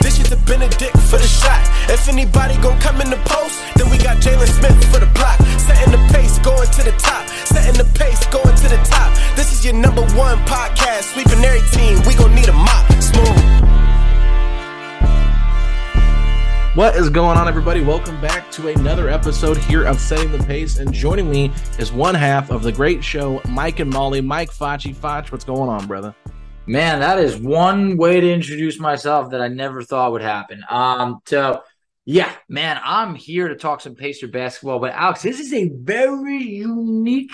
This is the Bennedict for the shot. If anybody gon' come in the post, then we got Jalen Smith for the block. Setting the pace, going to the top. Setting the pace, going to the top. This is your number one podcast. Sweeping every team. We gon' need a mop. Smooth. What is going on, everybody? Welcome back to another episode here of Setting the Pace. And joining me is one half of the great show, Mike and Molly. Mike Facci. Foch, what's going on, brother? Man, that is one way to introduce myself that I never thought would happen. Um, so yeah, man, I'm here to talk some Pacer basketball. But Alex, this is a very unique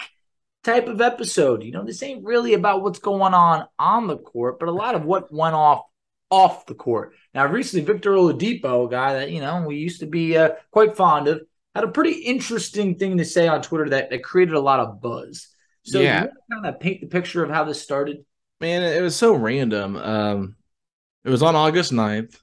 type of episode. You know, this ain't really about what's going on on the court, but a lot of what went off off the court. Now, recently, Victor Oladipo, a guy that you know we used to be uh, quite fond of, had a pretty interesting thing to say on Twitter that, that created a lot of buzz. So, Yeah. kind of paint the picture of how this started. Man, it was so random. Um, it was on August 9th,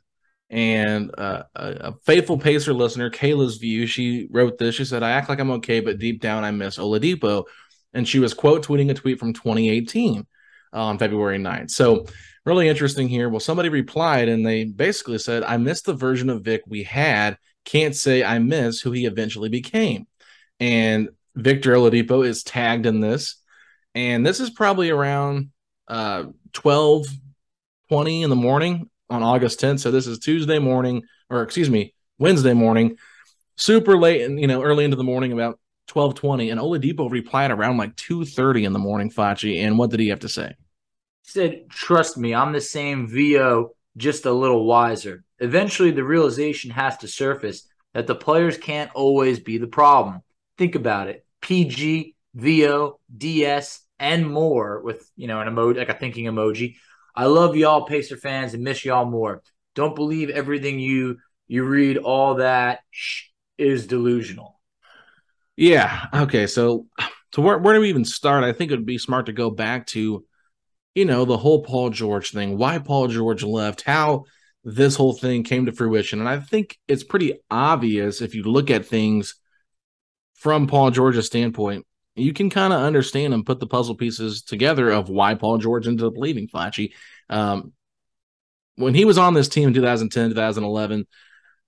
and uh, a, a faithful Pacer listener, Kayla's View, she wrote this. She said, I act like I'm okay, but deep down I miss Oladipo. And she was quote tweeting a tweet from 2018 on February 9th. So, really interesting here. Well, somebody replied and they basically said, I miss the version of Vic we had. Can't say I miss who he eventually became. And Victor Oladipo is tagged in this. And this is probably around uh 12 20 in the morning on August 10th. So this is Tuesday morning, or excuse me, Wednesday morning, super late and you know, early into the morning, about 12 20. And Oladipo replied around like 2 30 in the morning, Facci. And what did he have to say? He said, Trust me, I'm the same VO, just a little wiser. Eventually, the realization has to surface that the players can't always be the problem. Think about it PG, VO, DS, and more with, you know, an emoji, like a thinking emoji. I love y'all, Pacer fans, and miss y'all more. Don't believe everything you you read. All that is delusional. Yeah. Okay. So, so where, where do we even start? I think it would be smart to go back to, you know, the whole Paul George thing, why Paul George left, how this whole thing came to fruition. And I think it's pretty obvious if you look at things from Paul George's standpoint, you can kind of understand and put the puzzle pieces together of why Paul George ended up leaving Facci. Um, when he was on this team in 2010, 2011,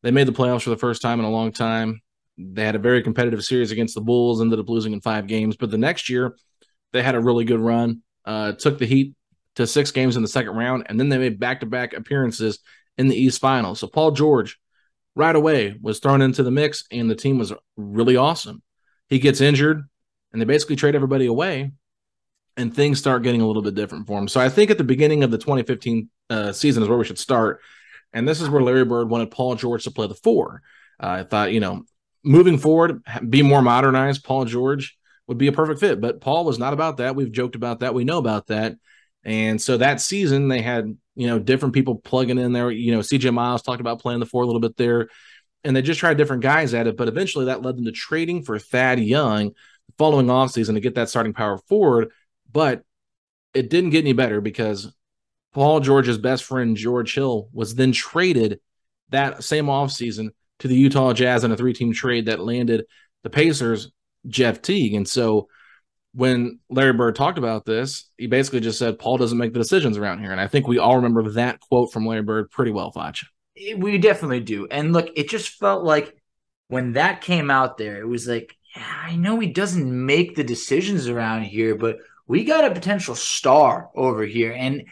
they made the playoffs for the first time in a long time. They had a very competitive series against the Bulls, ended up losing in five games. But the next year, they had a really good run, uh, took the Heat to six games in the second round, and then they made back to back appearances in the East Finals. So Paul George, right away, was thrown into the mix, and the team was really awesome. He gets injured, and they basically trade everybody away, and things start getting a little bit different for him. So I think at the beginning of the 2015 uh, season is where we should start. And this is where Larry Bird wanted Paul George to play the four. Uh, I thought, you know, moving forward, be more modernized. Paul George would be a perfect fit, but Paul was not about that. We've joked about that. We know about that. And so that season they had, you know, different people plugging in there. You know, CJ Miles talked about playing the four a little bit there. And they just tried different guys at it. But eventually that led them to trading for Thad Young following offseason to get that starting power forward. But it didn't get any better because Paul George's best friend, George Hill, was then traded that same offseason to the Utah Jazz in a three team trade that landed the Pacers, Jeff Teague. And so when Larry Bird talked about this, he basically just said Paul doesn't make the decisions around here. And I think we all remember that quote from Larry Bird pretty well, Foch. We definitely do. And look, it just felt like when that came out there, it was like, I know he doesn't make the decisions around here, but we got a potential star over here. And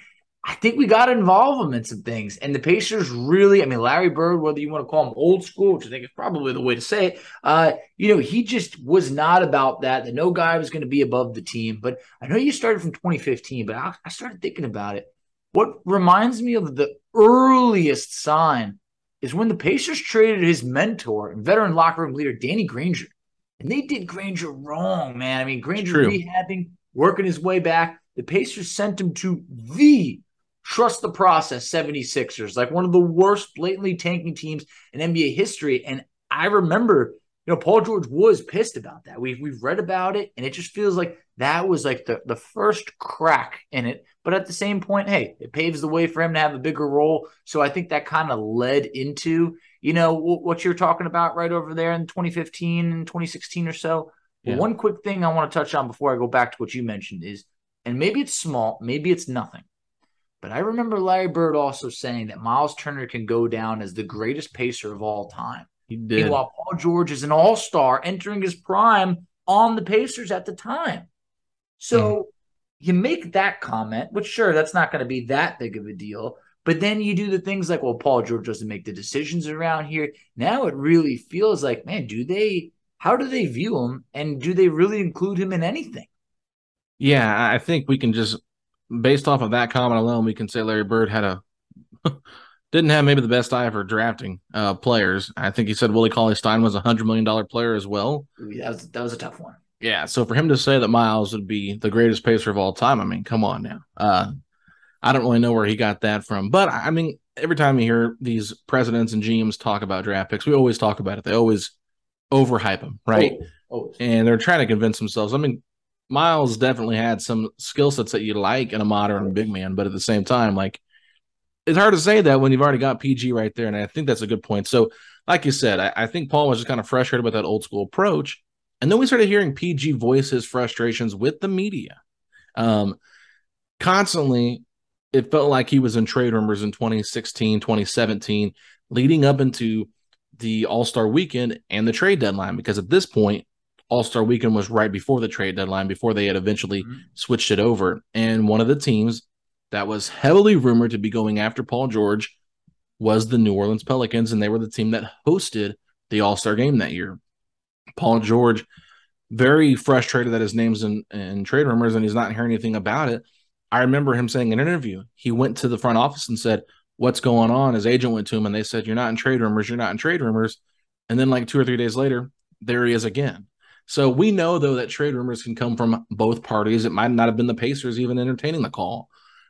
I think we got to involve him in some things. And the Pacers really, I mean, Larry Bird, whether you want to call him old school, which I think is probably the way to say it, uh, you know, he just was not about that. That no guy was going to be above the team. But I know you started from 2015, but I, I started thinking about it. What reminds me of the earliest sign is when the Pacers traded his mentor and veteran locker room leader, Danny Granger. And they did Granger wrong, man. I mean, Granger rehabbing, working his way back. The Pacers sent him to the trust the process 76ers, like one of the worst blatantly tanking teams in NBA history. And I remember, you know, Paul George was pissed about that. We've we've read about it, and it just feels like that was like the, the first crack in it. But at the same point, hey, it paves the way for him to have a bigger role. So I think that kind of led into, you know, what you're talking about right over there in 2015 and 2016 or so. Yeah. One quick thing I want to touch on before I go back to what you mentioned is, and maybe it's small, maybe it's nothing but I remember Larry Bird also saying that Miles Turner can go down as the greatest pacer of all time. He did. Meanwhile, Paul George is an all star entering his prime on the Pacers at the time. So mm. you make that comment, which sure, that's not going to be that big of a deal. But then you do the things like, well, Paul George doesn't make the decisions around here. Now it really feels like, man, do they, how do they view him? And do they really include him in anything? Yeah, I think we can just based off of that comment alone, we can say Larry Bird had a didn't have maybe the best eye for drafting uh, players. I think he said Willie Cauley Stein was a hundred million dollar player as well. That was that was a tough one. Yeah, so for him to say that Miles would be the greatest pacer of all time, I mean, come on now. Uh, I don't really know where he got that from, but I mean, every time you hear these presidents and GMs talk about draft picks, we always talk about it. They always overhype them, right? Oh, and they're trying to convince themselves. I mean, Miles definitely had some skill sets that you like in a modern big man, but at the same time, like it's hard to say that when you've already got PG right there. And I think that's a good point. So, like you said, I, I think Paul was just kind of frustrated with that old school approach. And then we started hearing PG voice his frustrations with the media. Um, constantly, it felt like he was in trade rumors in 2016, 2017, leading up into the All Star weekend and the trade deadline. Because at this point, all Star Weekend was right before the trade deadline, before they had eventually mm-hmm. switched it over. And one of the teams that was heavily rumored to be going after Paul George was the New Orleans Pelicans, and they were the team that hosted the All Star game that year. Paul George, very frustrated that his name's in, in trade rumors and he's not hearing anything about it. I remember him saying in an interview, he went to the front office and said, What's going on? His agent went to him and they said, You're not in trade rumors, you're not in trade rumors. And then, like two or three days later, there he is again. So we know though that trade rumors can come from both parties. It might not have been the Pacers even entertaining the call,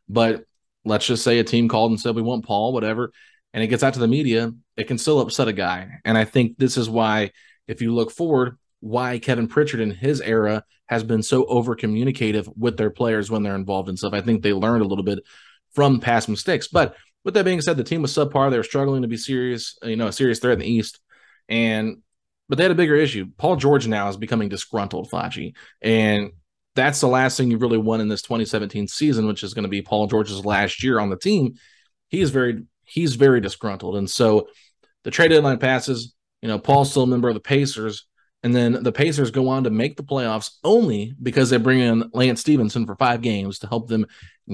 but let's just say a team called and said we want Paul, whatever, and it gets out to the media, it can still upset a guy. And I think this is why, if you look forward, why Kevin Pritchard in his era has been so over communicative with their players when they're involved in stuff. I think they learned a little bit from past mistakes. But with that being said, the team was subpar. They were struggling to be serious, you know, a serious threat in the East. And but they had a bigger issue. Paul George now is becoming disgruntled, Facci. And that's the last thing you've really won in this 2017 season, which is going to be Paul George's last year on the team. He is very he's very disgruntled. And so the trade deadline passes, you know, Paul's still a member of the Pacers. And then the Pacers go on to make the playoffs only because they bring in Lance Stephenson for five games to help them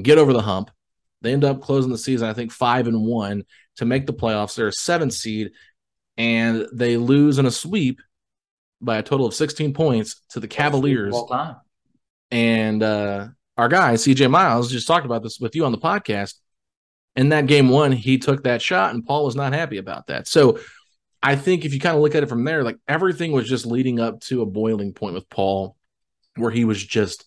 get over the hump. They end up closing the season, I think, five and one to make the playoffs. They're a seventh seed and they lose in a sweep by a total of 16 points to the Cavaliers. And uh, our guy, CJ Miles, just talked about this with you on the podcast. In that game one, he took that shot, and Paul was not happy about that. So I think if you kind of look at it from there, like everything was just leading up to a boiling point with Paul where he was just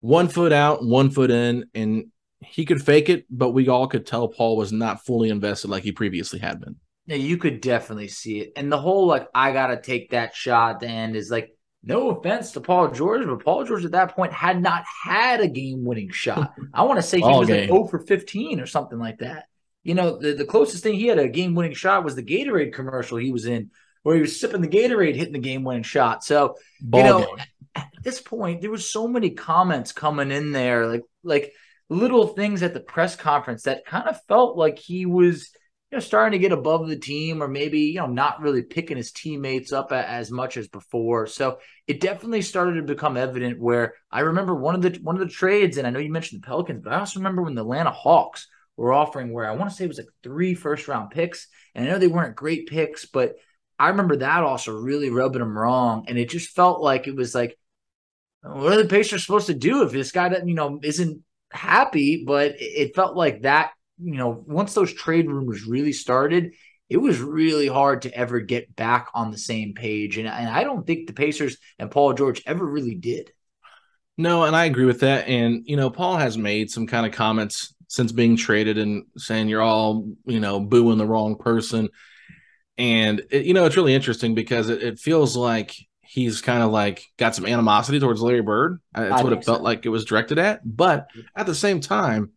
one foot out, one foot in, and he could fake it, but we all could tell Paul was not fully invested like he previously had been. Yeah, you could definitely see it. And the whole like I gotta take that shot at the end is like no offense to Paul George, but Paul George at that point had not had a game winning shot. I want to say he was game. like 0 for 15 or something like that. You know, the, the closest thing he had a game winning shot was the Gatorade commercial he was in, where he was sipping the Gatorade, hitting the game winning shot. So, Ball you know, game. at this point, there was so many comments coming in there, like like little things at the press conference that kind of felt like he was you know, starting to get above the team or maybe, you know, not really picking his teammates up as much as before. So it definitely started to become evident where I remember one of the one of the trades, and I know you mentioned the Pelicans, but I also remember when the Atlanta Hawks were offering where I want to say it was like three first round picks. And I know they weren't great picks, but I remember that also really rubbing them wrong. And it just felt like it was like, what are the Pacers supposed to do if this guy that you know isn't happy? But it felt like that you know, once those trade rumors really started, it was really hard to ever get back on the same page. And, and I don't think the Pacers and Paul George ever really did. No, and I agree with that. And, you know, Paul has made some kind of comments since being traded and saying you're all, you know, booing the wrong person. And, it, you know, it's really interesting because it, it feels like he's kind of like got some animosity towards Larry Bird. Uh, that's I what it felt so. like it was directed at. But at the same time,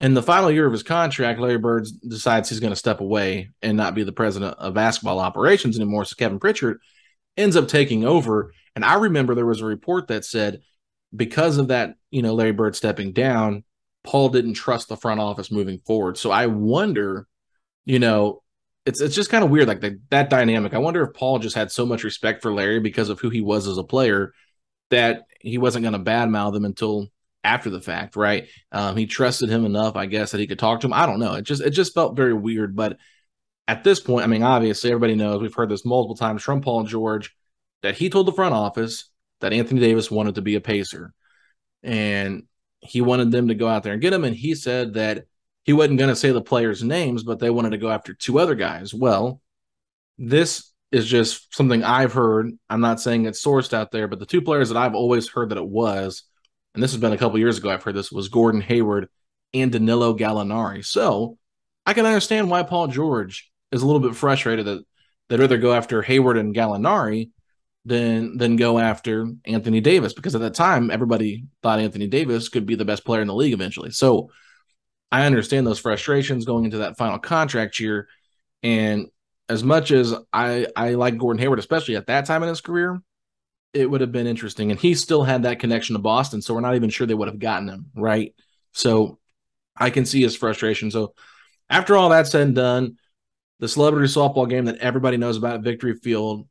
in the final year of his contract, Larry Bird decides he's going to step away and not be the president of basketball operations anymore. So Kevin Pritchard ends up taking over. And I remember there was a report that said because of that, you know, Larry Bird stepping down, Paul didn't trust the front office moving forward. So I wonder, you know, it's it's just kind of weird, like the, that dynamic. I wonder if Paul just had so much respect for Larry because of who he was as a player that he wasn't going to badmouth him until after the fact, right? Um, he trusted him enough, I guess, that he could talk to him. I don't know. It just it just felt very weird. But at this point, I mean, obviously everybody knows we've heard this multiple times from Paul George that he told the front office that Anthony Davis wanted to be a pacer. And he wanted them to go out there and get him. And he said that he wasn't going to say the players' names, but they wanted to go after two other guys. Well, this is just something I've heard. I'm not saying it's sourced out there, but the two players that I've always heard that it was and this has been a couple years ago, I've heard this was Gordon Hayward and Danilo Gallinari. So I can understand why Paul George is a little bit frustrated that they'd rather go after Hayward and Gallinari than than go after Anthony Davis because at that time everybody thought Anthony Davis could be the best player in the league eventually. So I understand those frustrations going into that final contract year. And as much as I I like Gordon Hayward, especially at that time in his career, it would have been interesting. And he still had that connection to Boston, so we're not even sure they would have gotten him, right? So I can see his frustration. So after all that said and done, the celebrity softball game that everybody knows about at Victory Field,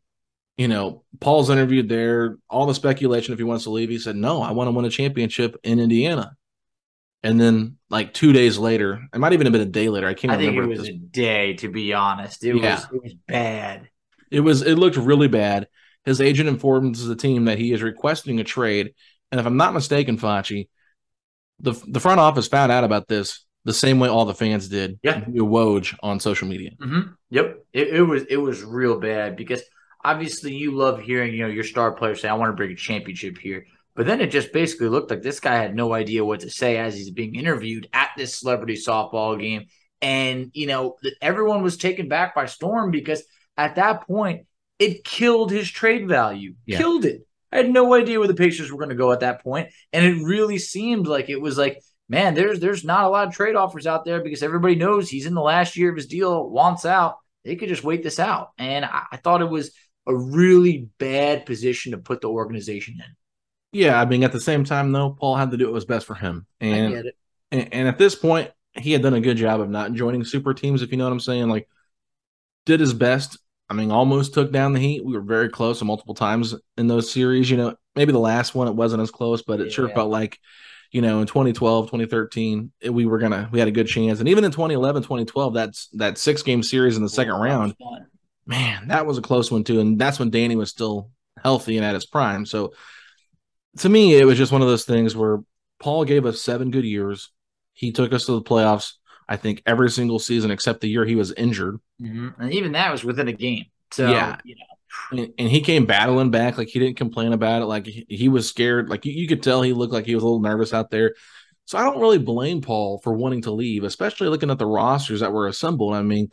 you know, Paul's interviewed there, all the speculation if he wants to leave. He said, No, I want to win a championship in Indiana. And then, like two days later, it might even have been a day later. I can't I remember. think it was a day, to be honest. It yeah. was it was bad. It was it looked really bad. His agent informs the team that he is requesting a trade. And if I'm not mistaken, Facci, the the front office found out about this the same way all the fans did. Yeah, Woj on social media. Mm-hmm. Yep, it, it, was it was real bad because obviously you love hearing you know your star player say I want to bring a championship here, but then it just basically looked like this guy had no idea what to say as he's being interviewed at this celebrity softball game, and you know everyone was taken back by storm because at that point it killed his trade value. Yeah. Killed it. I had no idea where the Pacers were going to go at that point, and it really seemed like it was like, man, there's there's not a lot of trade offers out there because everybody knows he's in the last year of his deal, wants out. They could just wait this out, and I, I thought it was a really bad position to put the organization in. Yeah, I mean, at the same time, though, Paul had to do what was best for him, and and, and at this point, he had done a good job of not joining super teams, if you know what I'm saying. Like, did his best I mean, almost took down the Heat. We were very close multiple times in those series. You know, maybe the last one it wasn't as close, but it yeah, sure felt like, you know, in 2012, 2013, it, we were gonna we had a good chance. And even in 2011, 2012, that's that six game series in the second round. Man, that was a close one too. And that's when Danny was still healthy and at his prime. So to me, it was just one of those things where Paul gave us seven good years. He took us to the playoffs. I think every single season except the year he was injured. Mm-hmm. And even that was within a game. So, yeah. you know, and, and, he came battling back. Like he didn't complain about it. Like he, he was scared. Like you, you, could tell he looked like he was a little nervous out there. So I don't really blame Paul for wanting to leave, especially looking at the rosters that were assembled. I mean,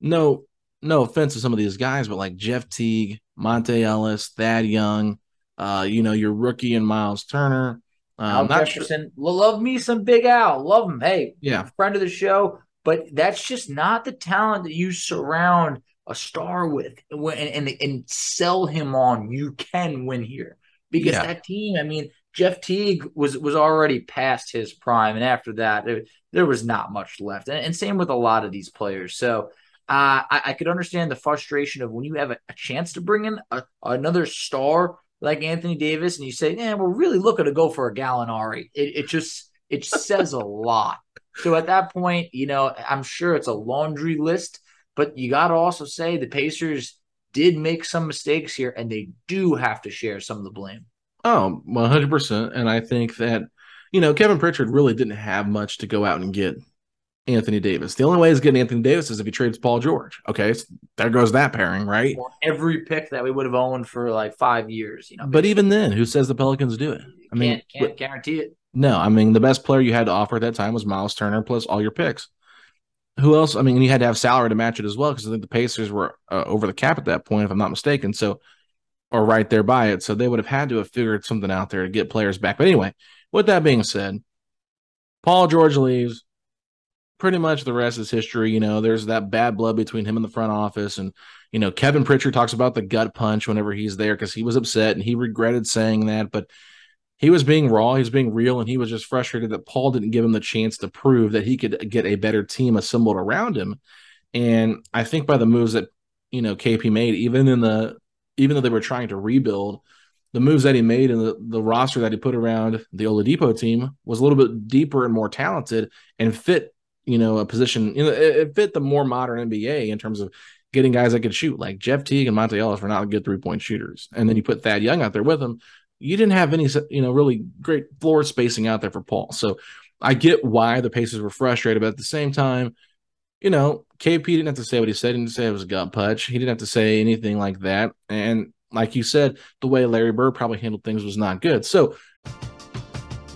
no, no offense to some of these guys, but like Jeff Teague, Monta Ellis, Thad Young, uh, you know, your rookie and Miles Turner. Um, Al Jefferson, sure. love me some Big Al, love him. Hey, yeah, friend of the show. But that's just not the talent that you surround a star with and, and, and sell him on. You can win here because yeah. that team. I mean, Jeff Teague was was already past his prime, and after that, it, there was not much left. And, and, same with a lot of these players. So. Uh, I, I, could understand the frustration of when you have a, a chance to bring in a, another star like Anthony Davis, and you say, "Man, we're really looking to go for a Gallinari." It, it just it says a lot. So at that point, you know, I'm sure it's a laundry list, but you got to also say the Pacers did make some mistakes here, and they do have to share some of the blame. Oh, 100 percent. And I think that you know Kevin Pritchard really didn't have much to go out and get Anthony Davis. The only way he's getting Anthony Davis is if he trades Paul George. Okay, so there goes that pairing, right? every pick that we would have owned for like five years, you know. But even then, who says the Pelicans do it? I mean, can't, can't guarantee it. No, I mean the best player you had to offer at that time was Miles Turner plus all your picks. Who else? I mean, you had to have salary to match it as well because I think the Pacers were uh, over the cap at that point, if I'm not mistaken. So, or right there by it. So they would have had to have figured something out there to get players back. But anyway, with that being said, Paul George leaves pretty much the rest is history. You know, there's that bad blood between him and the front office. And, you know, Kevin Pritchard talks about the gut punch whenever he's there because he was upset and he regretted saying that. But he was being raw, he was being real, and he was just frustrated that Paul didn't give him the chance to prove that he could get a better team assembled around him. And I think by the moves that, you know, KP made, even in the, even though they were trying to rebuild, the moves that he made and the, the roster that he put around the Oladipo team was a little bit deeper and more talented and fit you know, a position, you know, it, it, fit the more modern NBA in terms of getting guys that could shoot. Like Jeff Teague and Monta Ellis were not good three point shooters. And then you put Thad Young out there with them. You didn't have any, you know, really great floor spacing out there for Paul. So I get why the Pacers were frustrated, but at the same time, you know, KP didn't have to say what he said. He didn't say it was a gut punch. He didn't have to say anything like that. And like you said, the way Larry Bird probably handled things was not good. So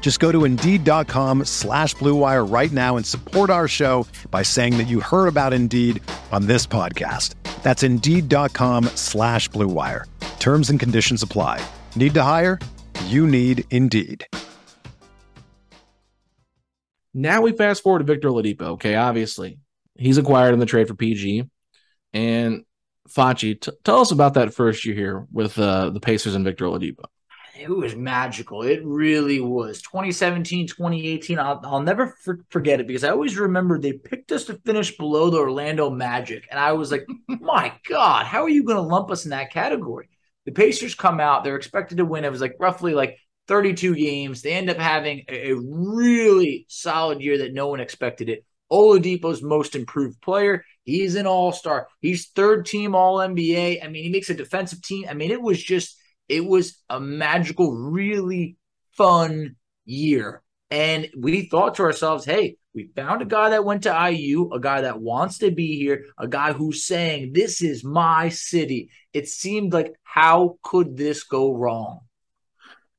Just go to Indeed.com slash BlueWire right now and support our show by saying that you heard about Indeed on this podcast. That's Indeed.com slash BlueWire. Terms and conditions apply. Need to hire? You need Indeed. Now we fast forward to Victor Oladipo. Okay, obviously. He's acquired in the trade for PG. And Facci, t- tell us about that first year here with uh, the Pacers and Victor Oladipo it was magical. It really was. 2017, 2018. I'll, I'll never for, forget it because I always remember they picked us to finish below the Orlando Magic. And I was like, my God, how are you going to lump us in that category? The Pacers come out, they're expected to win. It was like roughly like 32 games. They end up having a, a really solid year that no one expected it. Oladipo's most improved player. He's an all star. He's third team All NBA. I mean, he makes a defensive team. I mean, it was just it was a magical, really fun year. And we thought to ourselves, hey, we found a guy that went to IU, a guy that wants to be here, a guy who's saying, this is my city. It seemed like, how could this go wrong?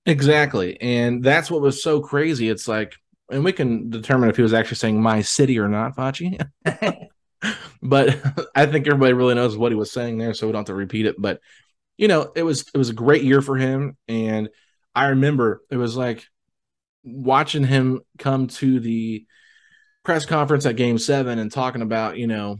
Exactly. And that's what was so crazy. It's like, and we can determine if he was actually saying my city or not, Facci. but I think everybody really knows what he was saying there, so we don't have to repeat it. But you know, it was it was a great year for him, and I remember it was like watching him come to the press conference at game seven and talking about, you know,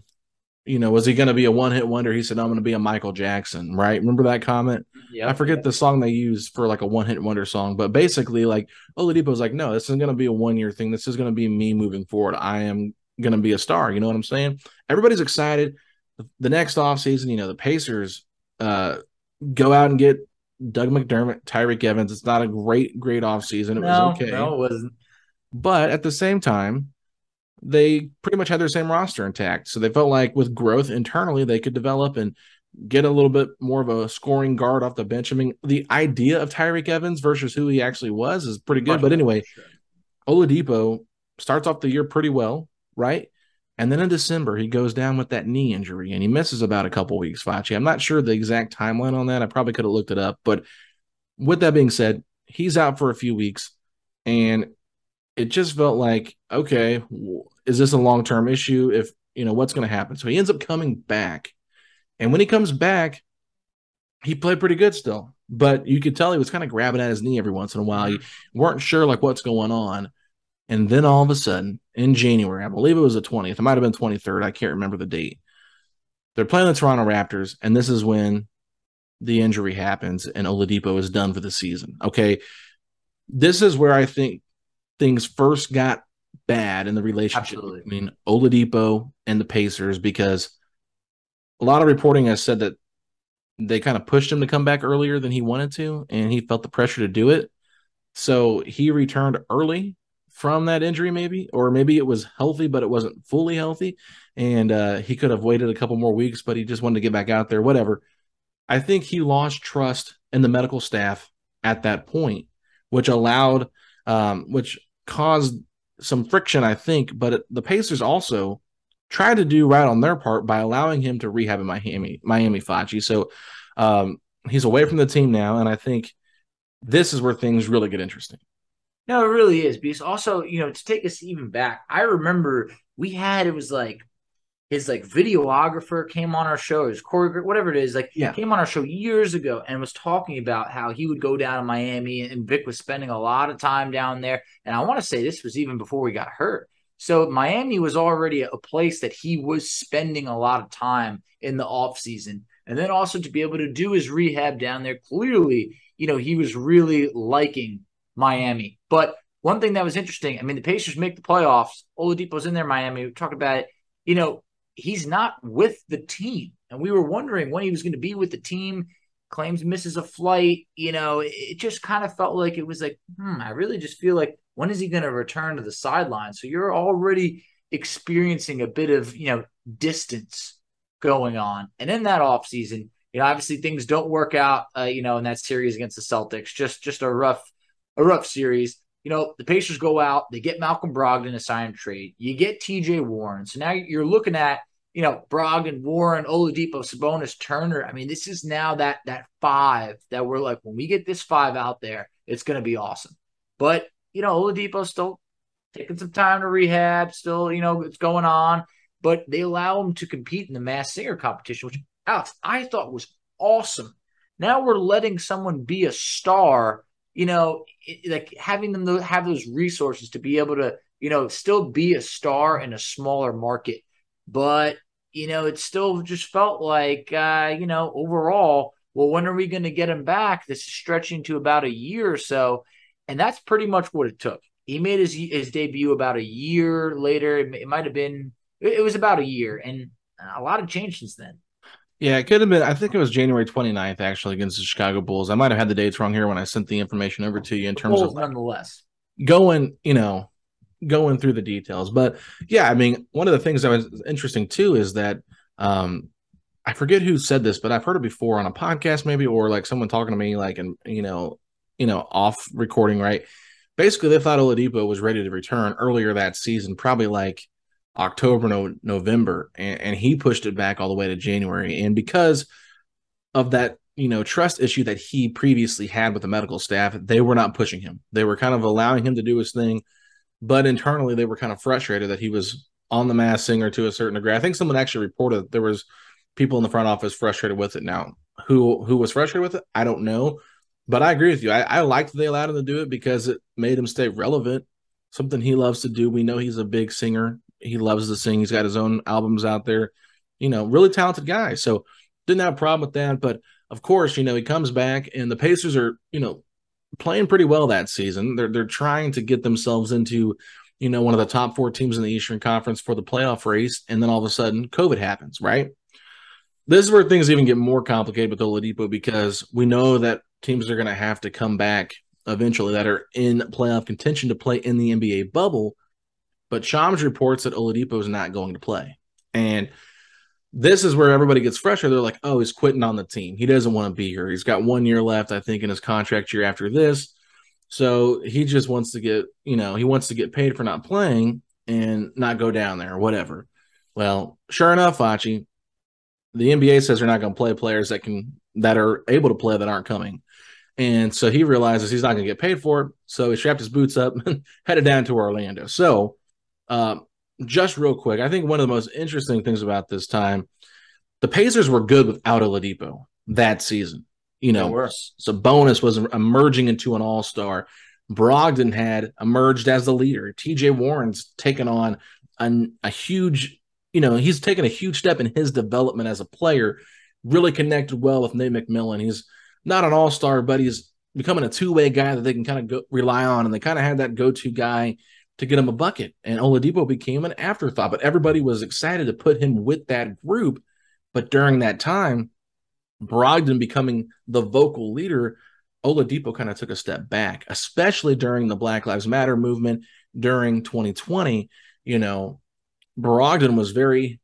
you know, was he going to be a one hit wonder? He said, I'm going to be a Michael Jackson, right? Remember that comment? Yeah, I forget the song they used for like a one hit wonder song, but basically, like Oladipo was like, no, this isn't going to be a one year thing. This is going to be me moving forward. I am going to be a star. You know what I'm saying? Everybody's excited. The next offseason, you know, the Pacers uh, go out and get Doug McDermott, Tyreke Evans. It's not a great, great offseason. It no, was okay. No, it wasn't. But at the same time, they pretty much had their same roster intact. So they felt like with growth internally, they could develop and get a little bit more of a scoring guard off the bench. I mean, the idea of Tyreke Evans versus who he actually was is pretty good. But anyway, Oladipo starts off the year pretty well, right? And then in December, he goes down with that knee injury and he misses about a couple weeks, Facci. I'm not sure the exact timeline on that. I probably could have looked it up. But with that being said, he's out for a few weeks. And it just felt like, okay, is this a long term issue? If, you know, what's going to happen? So he ends up coming back. And when he comes back, he played pretty good still. But you could tell he was kind of grabbing at his knee every once in a while. You mm-hmm. weren't sure like what's going on. And then all of a sudden, in January, I believe it was the 20th, it might have been 23rd, I can't remember the date. They're playing the Toronto Raptors, and this is when the injury happens and Oladipo is done for the season. Okay. This is where I think things first got bad in the relationship Absolutely. between Oladipo and the Pacers because a lot of reporting has said that they kind of pushed him to come back earlier than he wanted to, and he felt the pressure to do it. So he returned early from that injury, maybe, or maybe it was healthy, but it wasn't fully healthy. And uh, he could have waited a couple more weeks, but he just wanted to get back out there, whatever. I think he lost trust in the medical staff at that point, which allowed, um, which caused some friction, I think. But the Pacers also tried to do right on their part by allowing him to rehab in Miami, Miami Facci. So um, he's away from the team now, and I think this is where things really get interesting. No, it really is. Because also, you know, to take us even back, I remember we had it was like his like videographer came on our show, his choreographer, whatever it is, like Yeah. came on our show years ago and was talking about how he would go down to Miami and Vic was spending a lot of time down there. And I want to say this was even before we got hurt. So Miami was already a place that he was spending a lot of time in the off season. And then also to be able to do his rehab down there, clearly, you know, he was really liking Miami. But one thing that was interesting, I mean, the Pacers make the playoffs. Oladipo's in there, Miami. We talked about it. You know, he's not with the team. And we were wondering when he was going to be with the team. Claims misses a flight. You know, it, just kind of felt like it was like, hmm, I really just feel like when is he going to return to the sideline? So you're already experiencing a bit of, you know, distance going on. And in that offseason, you know, obviously things don't work out, uh, you know, in that series against the Celtics. Just just a rough, a rough series. You know, the Pacers go out, they get Malcolm Brogdon a sign trade. You get TJ Warren. So now you're looking at, you know, Brogdon, Warren, Oladipo, Sabonis, Turner. I mean, this is now that that five that we're like, when we get this five out there, it's gonna be awesome. But you know, Oladipo's still taking some time to rehab, still, you know, it's going on. But they allow him to compete in the Masked Singer competition, which Alex, I thought was awesome. Now we're letting someone be a star, you know, it- like having them have those resources to be able to, you know, still be a star in a smaller market. But, you know, it still just felt like, uh, you know, overall, well, when are we going to get him back? This is stretching to about a year or so. And that's pretty much what it took. He made his his debut about a year later. It, it might have been, it was about a year. And a lot of change since then. Yeah, it could have been. I think it was January 29th, actually, against the Chicago Bulls. I might have had the dates wrong here when I sent the information over to you in terms Bulls of nonetheless. going, you know, going through the details. But yeah, I mean, one of the things that was interesting too is that um I forget who said this, but I've heard it before on a podcast, maybe, or like someone talking to me, like, and you know, you know, off recording, right? Basically, they thought Oladipo was ready to return earlier that season, probably like October, no, November, and, and he pushed it back all the way to January. And because of that, you know, trust issue that he previously had with the medical staff, they were not pushing him. They were kind of allowing him to do his thing, but internally they were kind of frustrated that he was on the Masked Singer to a certain degree. I think someone actually reported there was people in the front office frustrated with it. Now, who who was frustrated with it, I don't know, but I agree with you. I, I liked that they allowed him to do it because it made him stay relevant. something he loves to do. We know he's a big singer. He loves to sing. He's got his own albums out there. You know, really talented guy. So didn't have a problem with that. But of course, you know, he comes back and the Pacers are, you know, playing pretty well that season. They're they're trying to get themselves into, you know, one of the top four teams in the Eastern Conference for the playoff race, and then all of a sudden, COVID happens, right? This is where things even get more complicated with Oladipo because we know that teams are going to have to come back eventually that are in playoff contention to play in the NBA bubble. But Shams reports that Oladipo is not going to play, and this is where everybody gets frustrated. They're like, "Oh, he's quitting on the team. He doesn't want to be here. He's got one year left, I think, in his contract year after this. So he just wants to get, you know, he wants to get paid for not playing and not go down there or whatever." Well, sure enough, Facci, the NBA says they're not going to play players that can that are able to play that aren't coming. And so he realizes he's not going to get paid for it. So he strapped his boots up and headed down to Orlando. So, um, just real quick, I think one of the most interesting things about this time, the Pacers were good without Oladipo that season. You know, Sabonis was emerging into an all star. Brogdon had emerged as the leader. TJ Warren's taken on an, a huge, you know, he's taken a huge step in his development as a player, really connected well with Nate McMillan. He's not an all star, but he's becoming a two way guy that they can kind of go, rely on. And they kind of had that go to guy to get him a bucket. And Oladipo became an afterthought, but everybody was excited to put him with that group. But during that time, Brogdon becoming the vocal leader, Oladipo kind of took a step back, especially during the Black Lives Matter movement during 2020. You know, Brogdon was very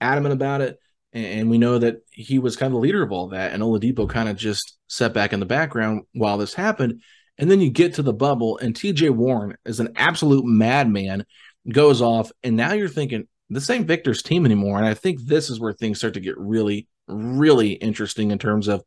adamant about it. And we know that he was kind of the leader of all that. And Oladipo kind of just set back in the background while this happened. And then you get to the bubble, and TJ Warren is an absolute madman, goes off. And now you're thinking, this ain't Victor's team anymore. And I think this is where things start to get really, really interesting in terms of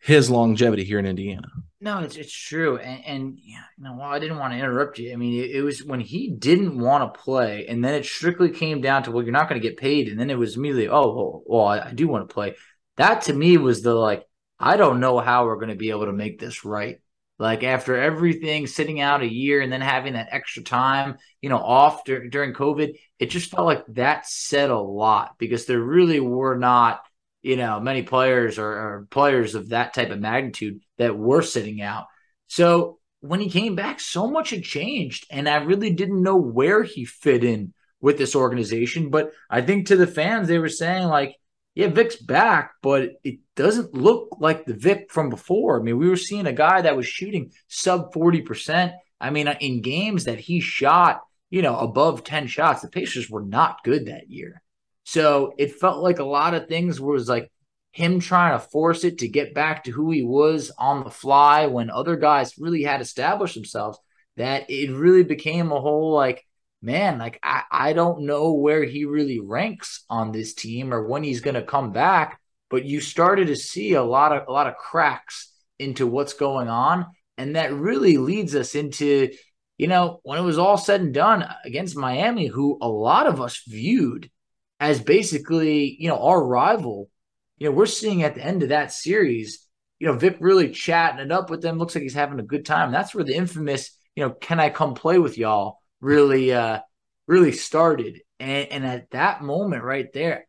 his longevity here in Indiana. No, it's it's true, and and you know, I didn't want to interrupt you. I mean, it, it was when he didn't want to play, and then it strictly came down to well, you're not going to get paid, and then it was immediately, oh, well, well I, I do want to play. That to me was the like, I don't know how we're going to be able to make this right. Like after everything, sitting out a year and then having that extra time, you know, off dur- during COVID, it just felt like that said a lot because there really were not you know, many players or, or, players of that type of magnitude that were sitting out. So when he came back, so much had changed. And I really didn't know where he fit in with this organization. But I think to the fans, they were saying, like, yeah, Vic's back, but it doesn't look like the Vic from before. I mean, we were seeing a guy that was shooting sub 40%. I mean, uh, in games that he shot, you know, above 10 shots, the Pacers were not good that year. So it felt like a lot of things was like him trying to force it to get back to who he was on the fly when other guys really had established themselves. That it really became a whole like, man, like I, I don't know where he really ranks on this team or when he's gonna come back. But you started to see a lot of a lot of cracks into what's going on. And that really leads us into, you know, when it was all said and done against Miami, who a lot of us viewed as basically, you know, our rival. You know, we're seeing at the end of that series, you know, Vic really chatting it up with them. Looks like he's having a good time. That's where the infamous, you know, can I come play with y'all really uh really started. And, and at that moment right there,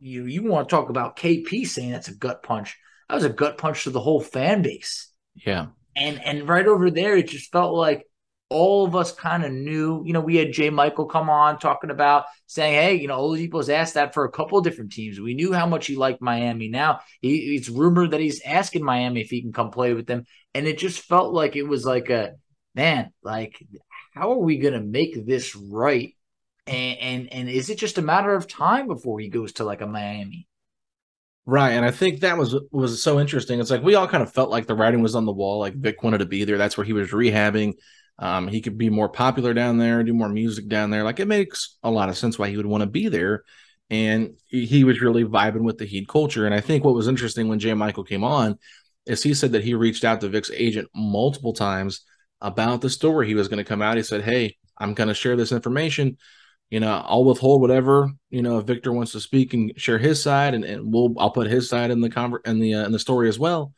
you you want to talk about KP saying that's a gut punch. That was a gut punch to the whole fan base. Yeah. And and right over there, it just felt like all of us kind of knew, you know, we had J. Michael come on talking about saying, hey, you know, all these Oladipo's asked that for a couple different teams. We knew how much he liked Miami. Now he, it's rumored that he's asking Miami if he can come play with them. And it just felt like it was like a, man, like, how are we going to make this right? And, and, and is it just a matter of time before he goes to like a Miami? Right, and I think that was was so interesting. It's like we all kind of felt like the writing was on the wall. Like Vic wanted to be there. That's where he was rehabbing. Um, he could be more popular down there, do more music down there. Like it makes a lot of sense why he would want to be there. And he was really vibing with the Heat culture. And I think what was interesting when J. Michael came on is he said that he reached out to Vic's agent multiple times about the story he was going to come out. He said, Hey, I'm going to share this information. You know, I'll withhold whatever, you know, if Victor wants to speak and share his side and, and we'll, I'll put his side in the conver- in the, uh, in the story as well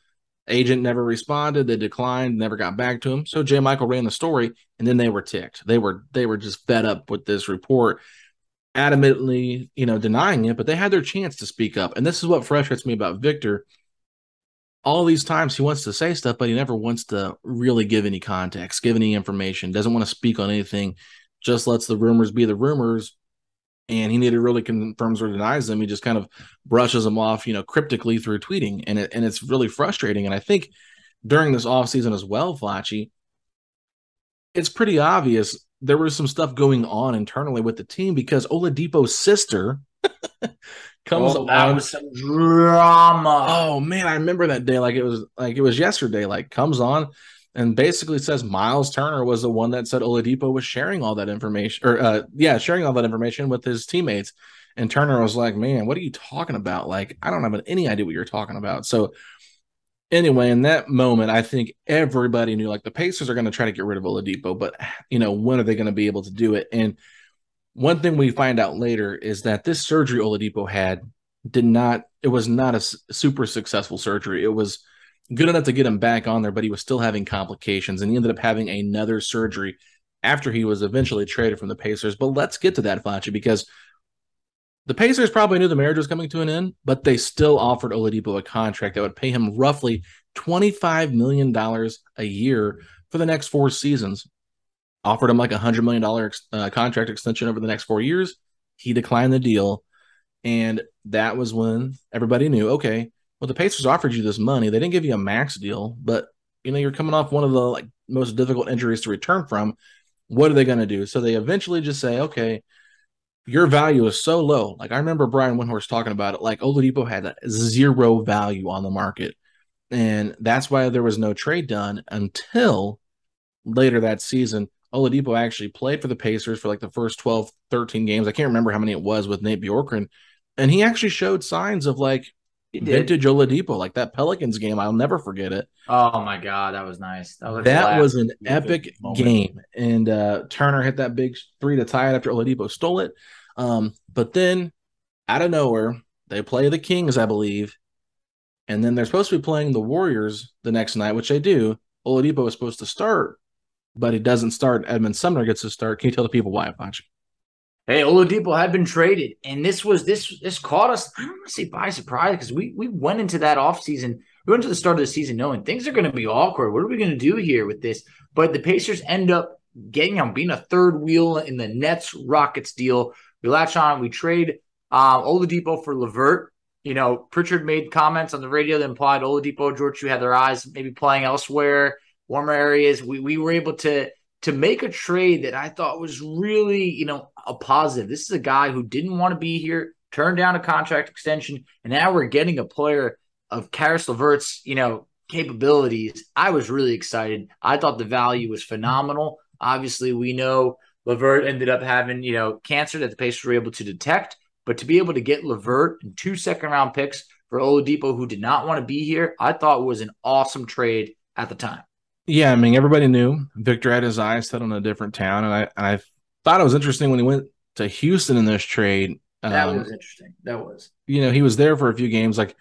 Agent never responded. They declined, never got back to him. So J. Michael ran the story, and then they were ticked. They were they were just fed up with this report, adamantly, you know, denying it. But they had their chance to speak up, and this is what frustrates me about Victor. All these times he wants to say stuff, but he never wants to really give any context, give any information. Doesn't want to speak on anything. Just lets the rumors be the rumors and he neither really confirms or denies them. He just kind of brushes them off, you know, cryptically through tweeting, and it, and it's really frustrating. And I think during this offseason as well, Facci, it's pretty obvious there was some stuff going on internally with the team because Oladipo's sister comes oh, on. was some drama. Oh man, I remember that day like it was like it was yesterday. Like comes on and basically says Miles Turner was the one that said Oladipo was sharing all that information, or uh, yeah, sharing all that information with his teammates. And Turner was like, "Man, what are you talking about? Like, I don't have any idea what you're talking about." So, anyway, in that moment, I think everybody knew like the Pacers are going to try to get rid of Oladipo, but you know, when are they going to be able to do it? And one thing we find out later is that this surgery Oladipo had did not. It was not a super successful surgery. It was good enough to get him back on there, but he was still having complications, and he ended up having another surgery after he was eventually traded from the Pacers. But let's get to that, Facci, because the Pacers probably knew the marriage was coming to an end, but they still offered Oladipo a contract that would pay him roughly $25 million a year for the next four seasons. Offered him like a $100 million uh, contract extension over the next four years. He declined the deal. And that was when everybody knew okay, well, the Pacers offered you this money. They didn't give you a max deal, but you know you're coming off one of the like most difficult injuries to return from. What are they going to do? So they eventually just say, okay, your value is so low. Like I remember Brian Windhorst talking about it. Like Oladipo had zero value on the market, and that's why there was no trade done until later that season. Oladipo actually played for the Pacers for like the first 12, 13 games. I can't remember how many it was with Nate Bjorkgren. And he actually showed signs of like vintage Oladipo, like that Pelicans game. I'll never forget it. Oh my god, that was nice. That was, that was an epic moment. game, and uh, Turner hit that big three to tie it after Oladipo stole it. Um, but then out of nowhere, they play the Kings, I believe, and then they're supposed to be playing the Warriors the next night, which they do. Oladipo is supposed to start, but he doesn't start. Edmund Sumner gets to start. Can you tell the people why, Facci? Hey, Oladipo had been traded, and this was this this caught us. I don't want to say by surprise because we we went into that offseason, we went to the start of the season knowing things are going to be awkward. What are we going to do here with this? But the Pacers end up getting on being a third wheel in the Nets Rockets deal. We latch on, we trade um, Oladipo for LeVert. You know, Pritchard made comments on the radio that implied Oladipo, George, you had their eyes maybe playing elsewhere, warmer areas. We we were able to to make a trade that I thought was really, you know, a positive. This is a guy who didn't want to be here, turned down a contract extension, and now we're getting a player of Caris LeVert's, you know, capabilities. I was really excited. I thought the value was phenomenal. Obviously, we know LeVert ended up having, you know, cancer that the Pacers were able to detect, but to be able to get LeVert and two second round picks for Oladipo, who did not want to be here, I thought was an awesome trade at the time. Yeah, I mean, everybody knew Victor had his eyes set on a different town, and I and I thought it was interesting when he went to Houston in this trade. Um, that was interesting. That was. You know, he was there for a few games. Like,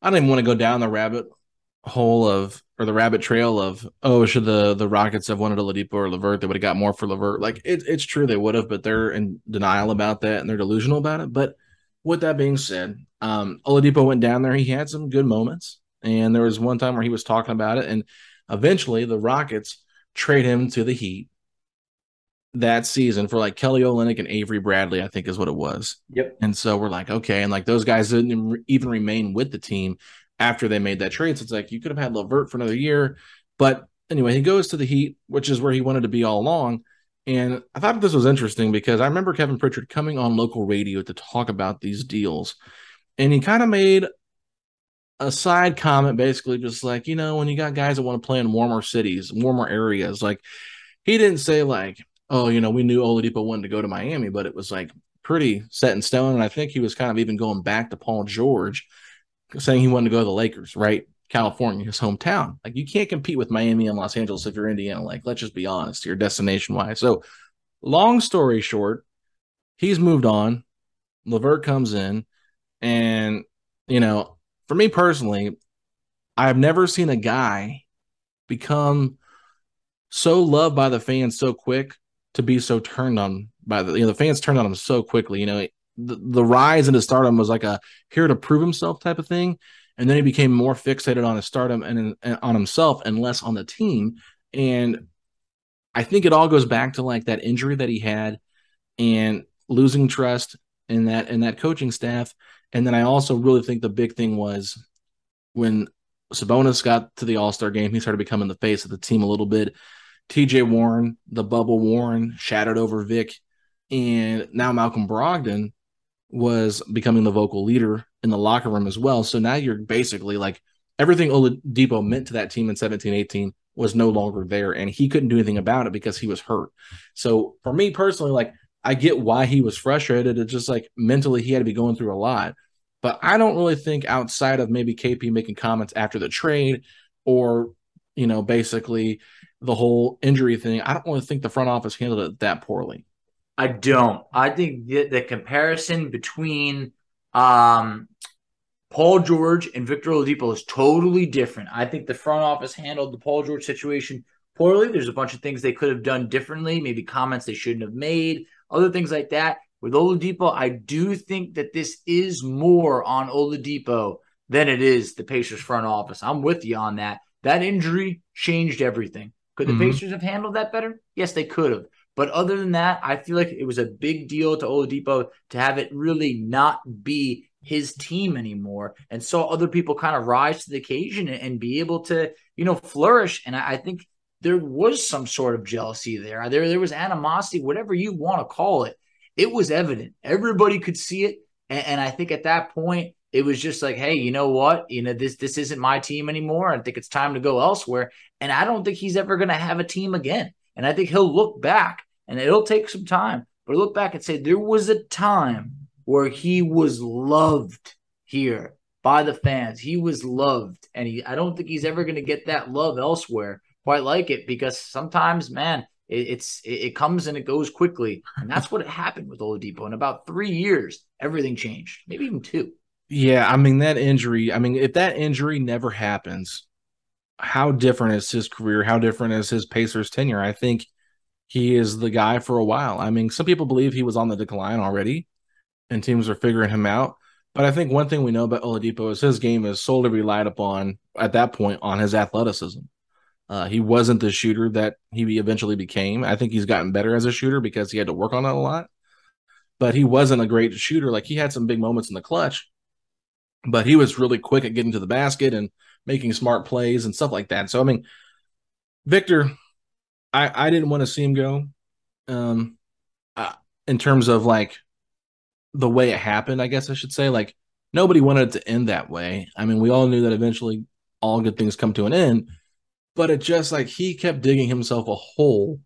I don't even want to go down the rabbit hole of or the rabbit trail of oh, should the the Rockets have wanted a Oladipo or LeVert? They would have got more for LeVert. Like, it, it's true they would have, but they're in denial about that and they're delusional about it. But with that being said, um, Oladipo went down there. He had some good moments, and there was one time where he was talking about it and Eventually, the Rockets trade him to the Heat that season for like Kelly Olynyk and Avery Bradley, I think is what it was. Yep. And so we're like, okay, and like those guys didn't even remain with the team after they made that trade. So it's like you could have had LeVert for another year, but anyway, he goes to the Heat, which is where he wanted to be all along. And I thought this was interesting because I remember Kevin Pritchard coming on local radio to talk about these deals, and he kind of made a side comment basically just like you know when you got guys that want to play in warmer cities warmer areas like he didn't say like oh you know we knew Oladipo wanted to go to Miami but it was like pretty set in stone and I think he was kind of even going back to Paul George saying he wanted to go to the Lakers right? California his hometown. Like you can't compete with Miami and Los Angeles if you're Indiana. Like let's just be honest your destination wise so long story short he's moved on. LeVert comes in and you know for me personally, I've never seen a guy become so loved by the fans so quick to be so turned on by the you know the fans turned on him so quickly. You know, the, the rise into stardom was like a here to prove himself type of thing, and then he became more fixated on his stardom and, and on himself and less on the team. And I think it all goes back to like that injury that he had and losing trust in that in that coaching staff. And then I also really think the big thing was when Sabonis got to the All Star game, he started becoming the face of the team a little bit. TJ Warren, the bubble Warren, shattered over Vic, and now Malcolm Brogdon was becoming the vocal leader in the locker room as well. So now you're basically like everything Oladipo meant to that team in 17 18 was no longer there, and he couldn't do anything about it because he was hurt. So for me personally, like I get why he was frustrated. It's just like mentally he had to be going through a lot. But I don't really think outside of maybe KP making comments after the trade or, you know, basically the whole injury thing, I don't really think the front office handled it that poorly. I don't. I think the, the comparison between um, Paul George and Victor Oladipo is totally different. I think the front office handled the Paul George situation poorly. There's a bunch of things they could have done differently, maybe comments they shouldn't have made, other things like that. With Oladipo, I do think that this is more on Oladipo than it is the Pacers front office. I'm with you on that. That injury changed everything. Could the mm-hmm. Pacers have handled that better? Yes, they could have. But other than that, I feel like it was a big deal to Oladipo to have it really not be his team anymore and saw other people kind of rise to the occasion and, be able to, you know, flourish. And I, I think there was some sort of jealousy there. There, there was animosity, whatever you want to call it. It was evident. Everybody could see it. And, and I think at that point, it was just like, hey, you know what? You know, this this isn't my team anymore. I think it's time to go elsewhere. And I don't think he's ever going to have a team again. And I think he'll look back and it'll take some time, but look back and say there was a time where he was loved here by the fans. He was loved. And he I don't think he's ever going to get that love elsewhere quite like it because sometimes, man, it, it's it, it, comes and it goes quickly, and that's what happened with Oladipo. In about three years, everything changed, maybe even two. Yeah, I mean that injury. I mean, if that injury never happens, how different is his career? How different is his Pacers tenure? I think he is the guy for a while. I mean, some people believe he was on the decline already, and teams are figuring him out. But I think one thing we know about Oladipo is his game is solely relied upon at that point on his athleticism. Uh, he wasn't the shooter that he eventually became. I think he's gotten better as a shooter because he had to work on it a lot. But he wasn't a great shooter. Like he had some big moments in the clutch, but he was really quick at getting to the basket and making smart plays and stuff like that. So I mean, Victor, I I didn't want to see him go. Um, uh, in terms of like the way it happened, I guess I should say. Like nobody wanted it to end that way. I mean, we all knew that eventually all good things come to an end but it just like he kept digging himself a hole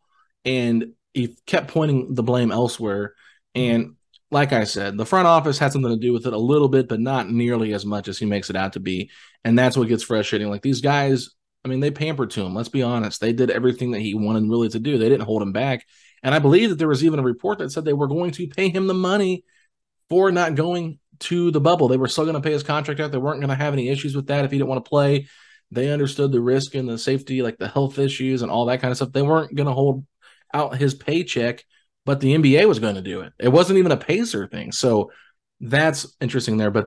and he kept pointing the blame elsewhere. Mm-hmm. And like I said, the front office had something to do with it a little bit, but not nearly as much as he makes it out to be. And that's what gets frustrating. Like these guys, I mean, they pampered to him. Let's be honest. They did everything that he wanted really to do. They didn't hold him back. And I believe that there was even a report that said they were going to pay him the money for not going to the bubble. They were still going to pay his contract out. They weren't going to have any issues with that if he didn't want to play. They understood the risk and the safety, like the health issues and all that kind of stuff. They weren't going to hold out his paycheck, but the NBA was going to do it. It wasn't even a Pacer thing. So that's interesting there. But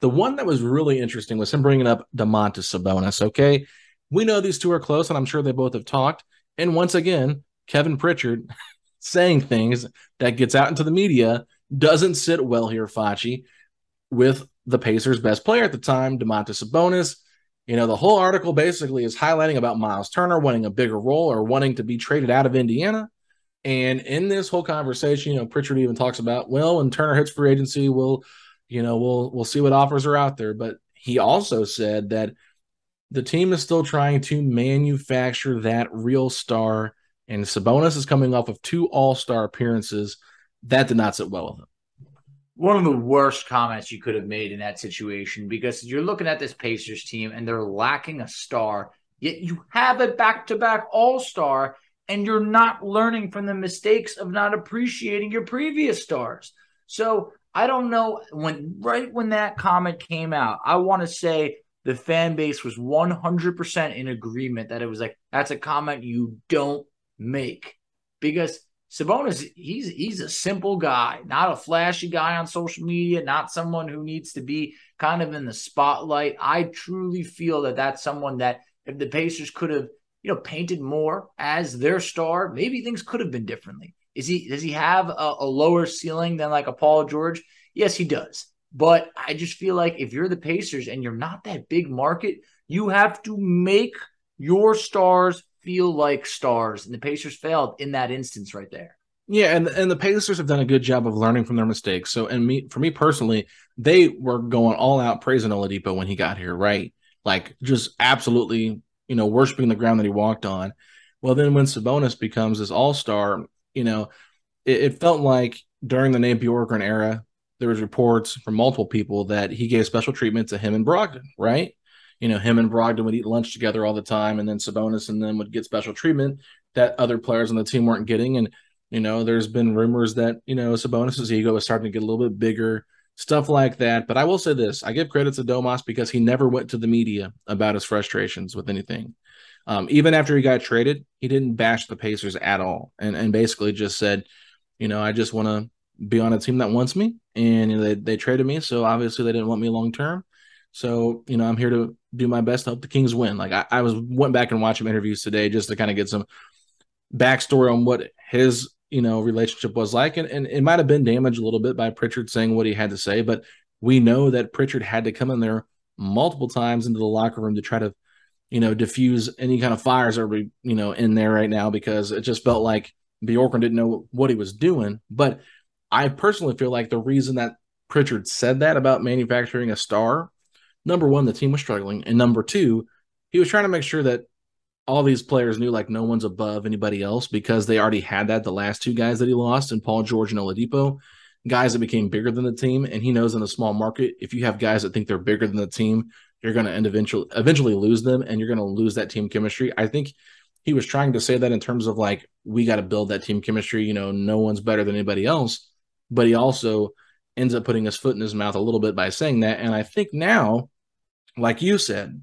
The one that was really interesting was him bringing up Domantas Sabonis. Okay, we know these two are close, and I'm sure they both have talked. And once again, Kevin Pritchard saying things that gets out into the media doesn't sit well here, Facci, with the Pacers' best player at the time, Domantas Sabonis. You know, the whole article basically is highlighting about Miles Turner wanting a bigger role or wanting to be traded out of Indiana. And in this whole conversation, you know, Pritchard even talks about, well, when Turner hits free agency, we'll, you know, we'll we'll see what offers are out there. But he also said that the team is still trying to manufacture that real star, and Sabonis is coming off of two All Star appearances. That did not sit well with him. One of the worst comments you could have made in that situation because you're looking at this Pacers team and they're lacking a star, yet you have a back to back All Star and you're not learning from the mistakes of not appreciating your previous stars. So I don't know when right when that comment came out, I want to say the fan base was 100% in agreement that it was like that's a comment you don't make because Sabonis he's he's a simple guy, not a flashy guy on social media, not someone who needs to be kind of in the spotlight. I truly feel that that's someone that if the Pacers could have, you know, painted more as their star, maybe things could have been differently. Is he does he have a, a lower ceiling than like a Paul George? Yes, he does. But I just feel like if you're the Pacers and you're not that big market, you have to make your stars feel like stars. And the Pacers failed in that instance right there. Yeah, and and the Pacers have done a good job of learning from their mistakes. So, and me for me personally, they were going all out praising Oladipo when he got here, right? Like just absolutely, you know, worshiping the ground that he walked on. Well, then when Sabonis becomes this all star, you know, it, it, felt like during the Nate Bjorkgren era, there was reports from multiple people that he gave special treatment to him and Brogdon, right? You know, him and Brogdon would eat lunch together all the time, and then Sabonis and them would get special treatment that other players on the team weren't getting. And you know, there's been rumors that you know Sabonis's ego is starting to get a little bit bigger, stuff like that. But I will say this: I give credit to Domas because he never went to the media about his frustrations with anything. Um, even after he got traded, he didn't bash the Pacers at all, and and basically just said, you know, I just want to be on a team that wants me, and you know, they they traded me, so obviously they didn't want me long term. So you know, I'm here to do my best to help the Kings win. Like I, I was went back and watched some interviews today just to kind of get some backstory on what his you know relationship was like, and and it might have been damaged a little bit by Pritchard saying what he had to say, but we know that Pritchard had to come in there multiple times into the locker room to try to you know diffuse any kind of fires that were you know in there right now because it just felt like Bjorkgren didn't know what he was doing, but I personally feel like the reason that Pritchard said that about manufacturing a star, number one, the team was struggling, and number two, he was trying to make sure that all these players knew like no one's above anybody else because they already had that the last two guys that he lost and Paul George and Oladipo, guys that became bigger than the team. And he knows in a small market, if you have guys that think they're bigger than the team, you're going to end eventually eventually lose them, and you're going to lose that team chemistry. I think he was trying to say that in terms of like we got to build that team chemistry. You know, no one's better than anybody else but he also ends up putting his foot in his mouth a little bit by saying that. And I think now, like you said,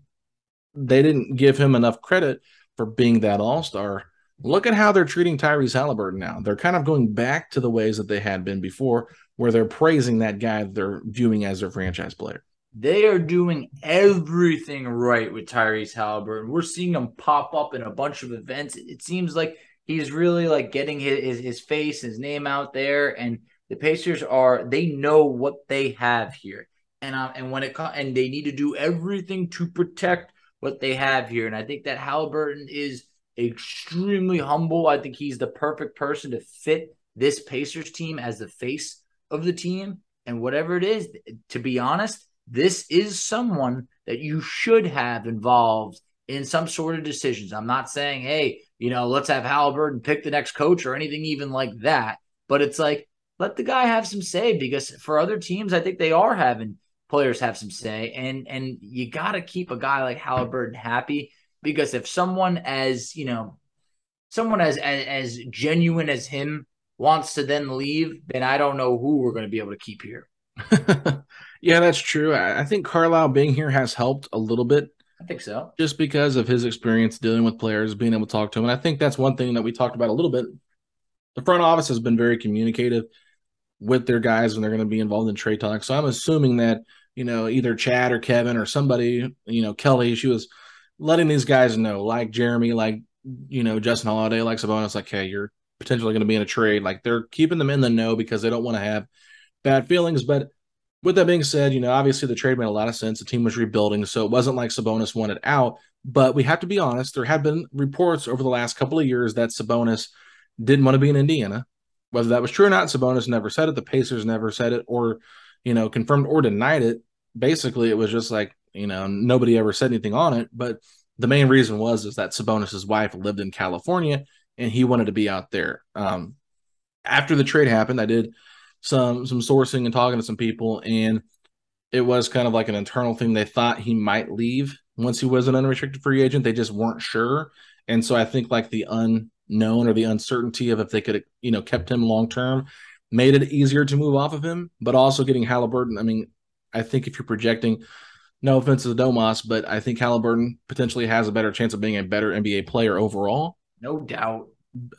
they didn't give him enough credit for being that all star. Look at how they're treating Tyrese Halliburton now. They're kind of going back to the ways that they had been before, where they're praising that guy they're viewing as their franchise player. They are doing everything right with Tyrese Halliburton. We're seeing him pop up in a bunch of events. It seems like he's really like getting his, his, face, his name out there, and the Pacers are they know what they have here, and um, and when it comes and they need to do everything to protect what they have here. And I think that Halliburton is extremely humble. I think he's the perfect person to fit this Pacers team as the face of the team. And whatever it is, to be honest, this is someone that you should have involved in some sort of decisions. I'm not saying, hey, you know, let's have Halliburton pick the next coach or anything even like that. But it's like let the guy have some say because for other teams, I think they are having players have some say, and and you got to keep a guy like Halliburton happy because if someone as you know, someone as, as as genuine as him wants to then leave, then I don't know who we're to be able to keep here. yeah, that's true. I think Carlisle being here has helped a little bit. I think so. Just because of his experience dealing with players, being able to talk to him. And I think that's one thing that we talked about a little bit. The front office has been very communicative with their guys when they're going to be involved in trade talks. So I'm assuming that you know, either Chad or Kevin or somebody, you know, Kelly, she was letting these guys know, like Jeremy, like, you know, Justin Holiday, like Sabonis, like, hey, you're potentially going to be in a trade. Like they're keeping them in the know because they don't want to have bad feelings. But with that being said, you know, obviously the trade made a lot of sense. The team was rebuilding, so it wasn't like Sabonis wanted out. But we have to be honest, there have been reports over the last couple of years that Sabonis didn't want to be in Indiana. Whether that was true or not, Sabonis never said it. The Pacers never said it or, you know, confirmed or denied it. Basically, it was just like, you know, nobody ever said anything on it. But the main reason was is that Sabonis's wife lived in California and he wanted to be out there. Um, after the trade happened, I did some some sourcing and talking to some people, and it was kind of like an internal thing. They thought he might leave once he was an unrestricted free agent. They just weren't sure, and so I think like the unknown or the uncertainty of if they could you know kept him long term made it easier to move off of him. But also getting Halliburton. I mean, I think if you're projecting. No offense to Domas, but I think Halliburton potentially has a better chance of being a better NBA player overall. No doubt.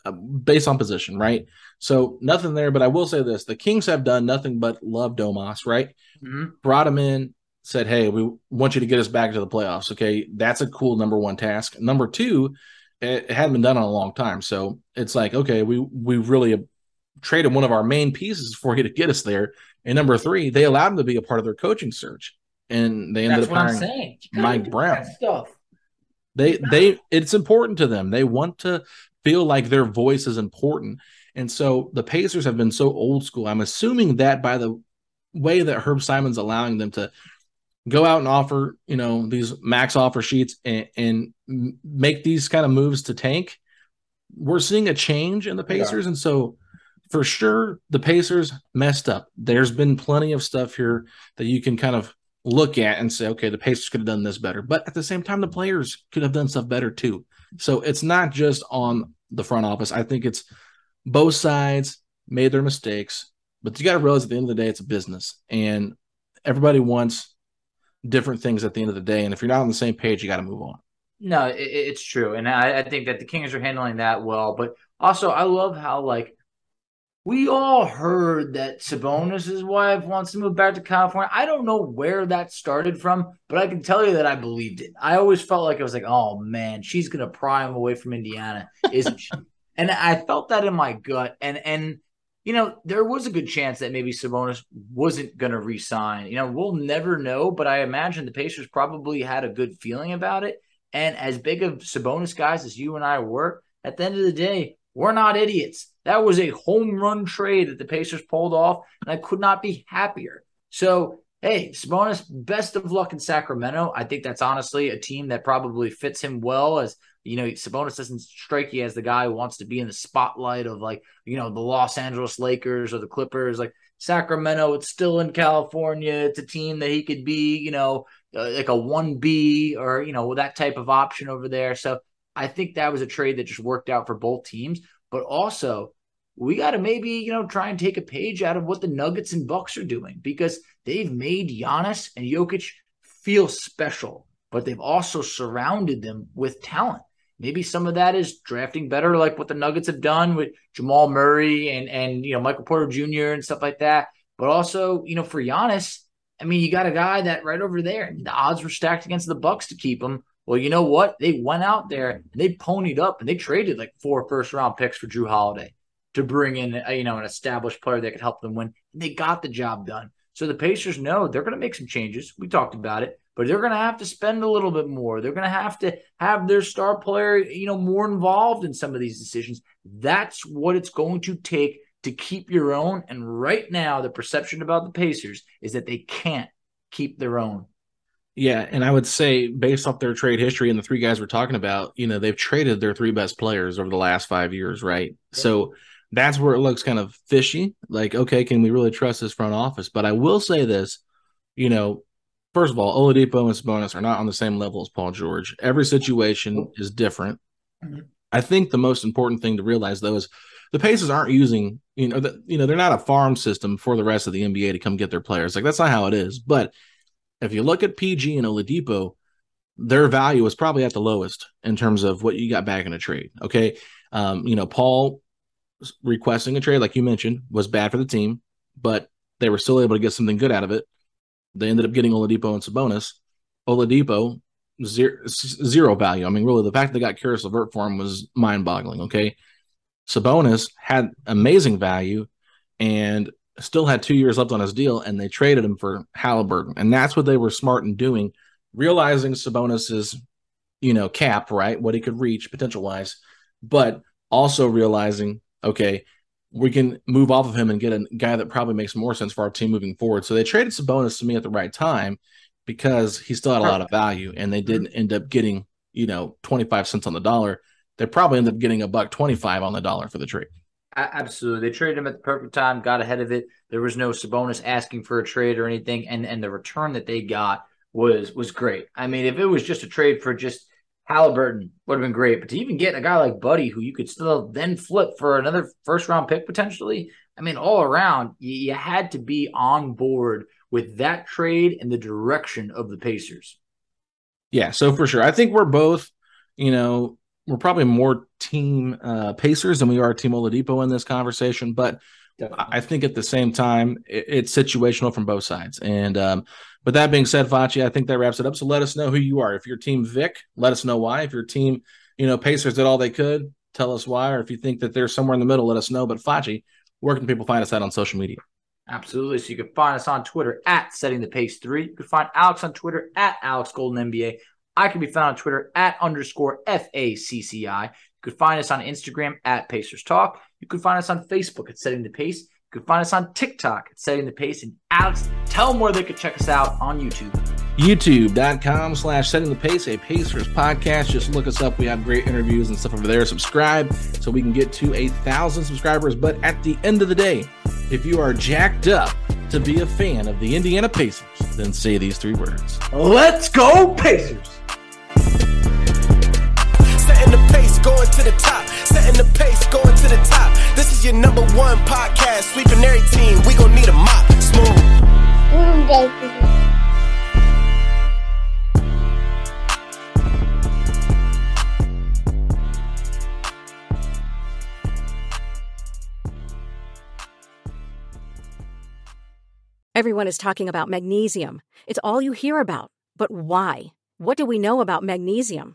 Uh, based on position, right? So nothing there, but I will say this: the Kings have done nothing but love Domas, right? Mm-hmm. Brought him in, said, "Hey, we want you to get us back to the playoffs." Okay, that's a cool number one task. Number two, it hadn't been done in a long time, so it's like, okay, we we really traded one of our main pieces for you to get us there. And number three, they allowed him to be a part of their coaching search, and they ended that's up hiring Mike Brown. Stuff. They they it's important to them. They want to feel like their voice is important. And so the Pacers have been so old school. I'm assuming that by the way that Herb Simon's allowing them to go out and offer, you know, these max offer sheets and, and make these kind of moves to tank, we're seeing a change in the Pacers. Yeah. And so for sure, the Pacers messed up. There's been plenty of stuff here that you can kind of look at and say, okay, the Pacers could have done this better. But at the same time, the players could have done stuff better too. So it's not just on the front office. I think it's both sides made their mistakes, but you got to realize at the end of the day, it's a business and everybody wants different things at the end of the day. And if you're not on the same page, you got to move on. No, it, it's true. And I, I think that the Kings are handling that well. But also, I love how, like, we all heard that Sabonis' wife wants to move back to California. I don't know where that started from, but I can tell you that I believed it. I always felt like I was like, oh man, she's gonna pry him away from Indiana, isn't she? and I felt that in my gut. And and you know, there was a good chance that maybe Sabonis wasn't gonna resign. You know, we'll never know, but I imagine the Pacers probably had a good feeling about it. And as big of Sabonis guys as you and I were, at the end of the day, we're not idiots. That was a home run trade that the Pacers pulled off, and I could not be happier. So, hey, Sabonis, best of luck in Sacramento. I think that's honestly a team that probably fits him well as you know, Sabonis doesn't strike you as the guy who wants to be in the spotlight of like, you know, the Los Angeles Lakers or the Clippers. Like Sacramento, it's still in California. It's a team that he could be, you know, uh, like a 1B or, you know, that type of option over there. So I think that was a trade that just worked out for both teams. But also, we got to maybe, you know, try and take a page out of what the Nuggets and Bucks are doing because they've made Giannis and Jokic feel special, but they've also surrounded them with talent. Maybe some of that is drafting better, like what the Nuggets have done with Jamal Murray and and you know Michael Porter Jr. and stuff like that. But also, you know, for Giannis, I mean, you got a guy that right over there. The odds were stacked against the Bucks to keep him. Well, you know what? They went out there and they ponied up and they traded like four first round picks for Jrue Holiday to bring in, a, uh, you know, an established player that could help them win. And they got the job done. So the Pacers know they're going to make some changes. We talked about it, but they're going to have to spend a little bit more. They're going to have to have their star player, you know, more involved in some of these decisions. That's what it's going to take to keep your own. And right now, the perception about the Pacers is that they can't keep their own. Yeah, and I would say based off their trade history and the three guys we're talking about, you know, they've traded their three best players over the last five years, right? Yeah. So that's where it looks kind of fishy. Like, okay, can we really trust this front office? But I will say this, you know, first of all, Oladipo and Sabonis are not on the same level as Paul George. Every situation is different. Mm-hmm. I think the most important thing to realize though is the Pacers aren't using, you know, the, you know, they're not a farm system for the rest of the NBA to come get their players. Like that's not how it is. But if you look at PG and Oladipo, their value is probably at the lowest in terms of what you got back in a trade. Okay. Um, you know, Paul requesting a trade, like you mentioned, was bad for the team, but they were still able to get something good out of it. They ended up getting Oladipo and Sabonis. Oladipo zero, zero value. I mean, really, the fact that they got Caris LeVert for him was mind boggling. Okay, Sabonis had amazing value and still had two years left on his deal, and they traded him for Halliburton, and that's what they were smart in doing, realizing Sabonis's you know cap right what he could reach potential wise, but also realizing okay we can move off of him and get a guy that probably makes more sense for our team moving forward. So they traded Sabonis to me at the right time because he still had a lot of value and they didn't end up getting, you know, 25 cents on the dollar. They probably ended up getting a buck 25 on the dollar for the trade. Absolutely. They traded him at the perfect time, got ahead of it. There was no Sabonis asking for a trade or anything. And and the return that they got was was great. I mean, if it was just a trade for just Halliburton would have been great, but to even get a guy like Buddy, who you could still then flip for another first round pick potentially, I mean, all around, you, had to be on board with that trade and the direction of the Pacers. Yeah, so for sure. I think we're both, you know, we're probably more team uh, Pacers than we are team Oladipo in this conversation, but Definitely. I think at the same time it, it's situational from both sides. And um, but that being said, Facci, I think that wraps it up. So let us know who you are. If you're team Vic, let us know why. If your team, you know, Pacers did all they could, tell us why. Or if you think that they're somewhere in the middle, let us know. But Facci, where can people find us at on social media? Absolutely. So you can find us on Twitter at setting the pace three. You can find Alex on Twitter at Alex Golden NBA. I can be found on Twitter at underscore FACCI. You could find us on Instagram at Pacers Talk. You can find us on Facebook at Setting the Pace. You can find us on TikTok at Setting the Pace. And Alex, tell them where they could check us out on YouTube. YouTube.com slash setting the pace, a Pacers podcast. Just look us up. We have great interviews and stuff over there. Subscribe so we can get to a thousand subscribers. But at the end of the day, if you are jacked up to be a fan of the Indiana Pacers, then say these three words. Let's go, Pacers! Going to the top. Setting the pace, going to the top. This is your number one podcast. Sweeping every team. We gonna need a mop. Smooth. Everyone is talking about magnesium. It's all you hear about. But why? What do we know about magnesium?